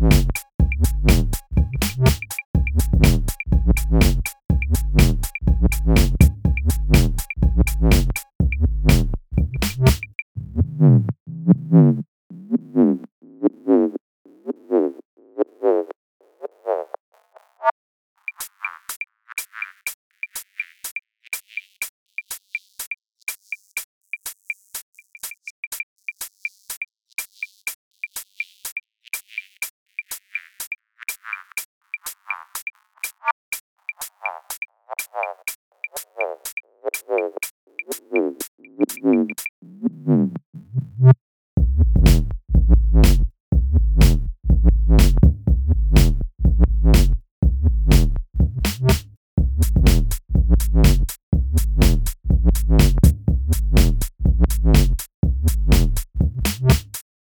Mm-hmm. Mm-hmm.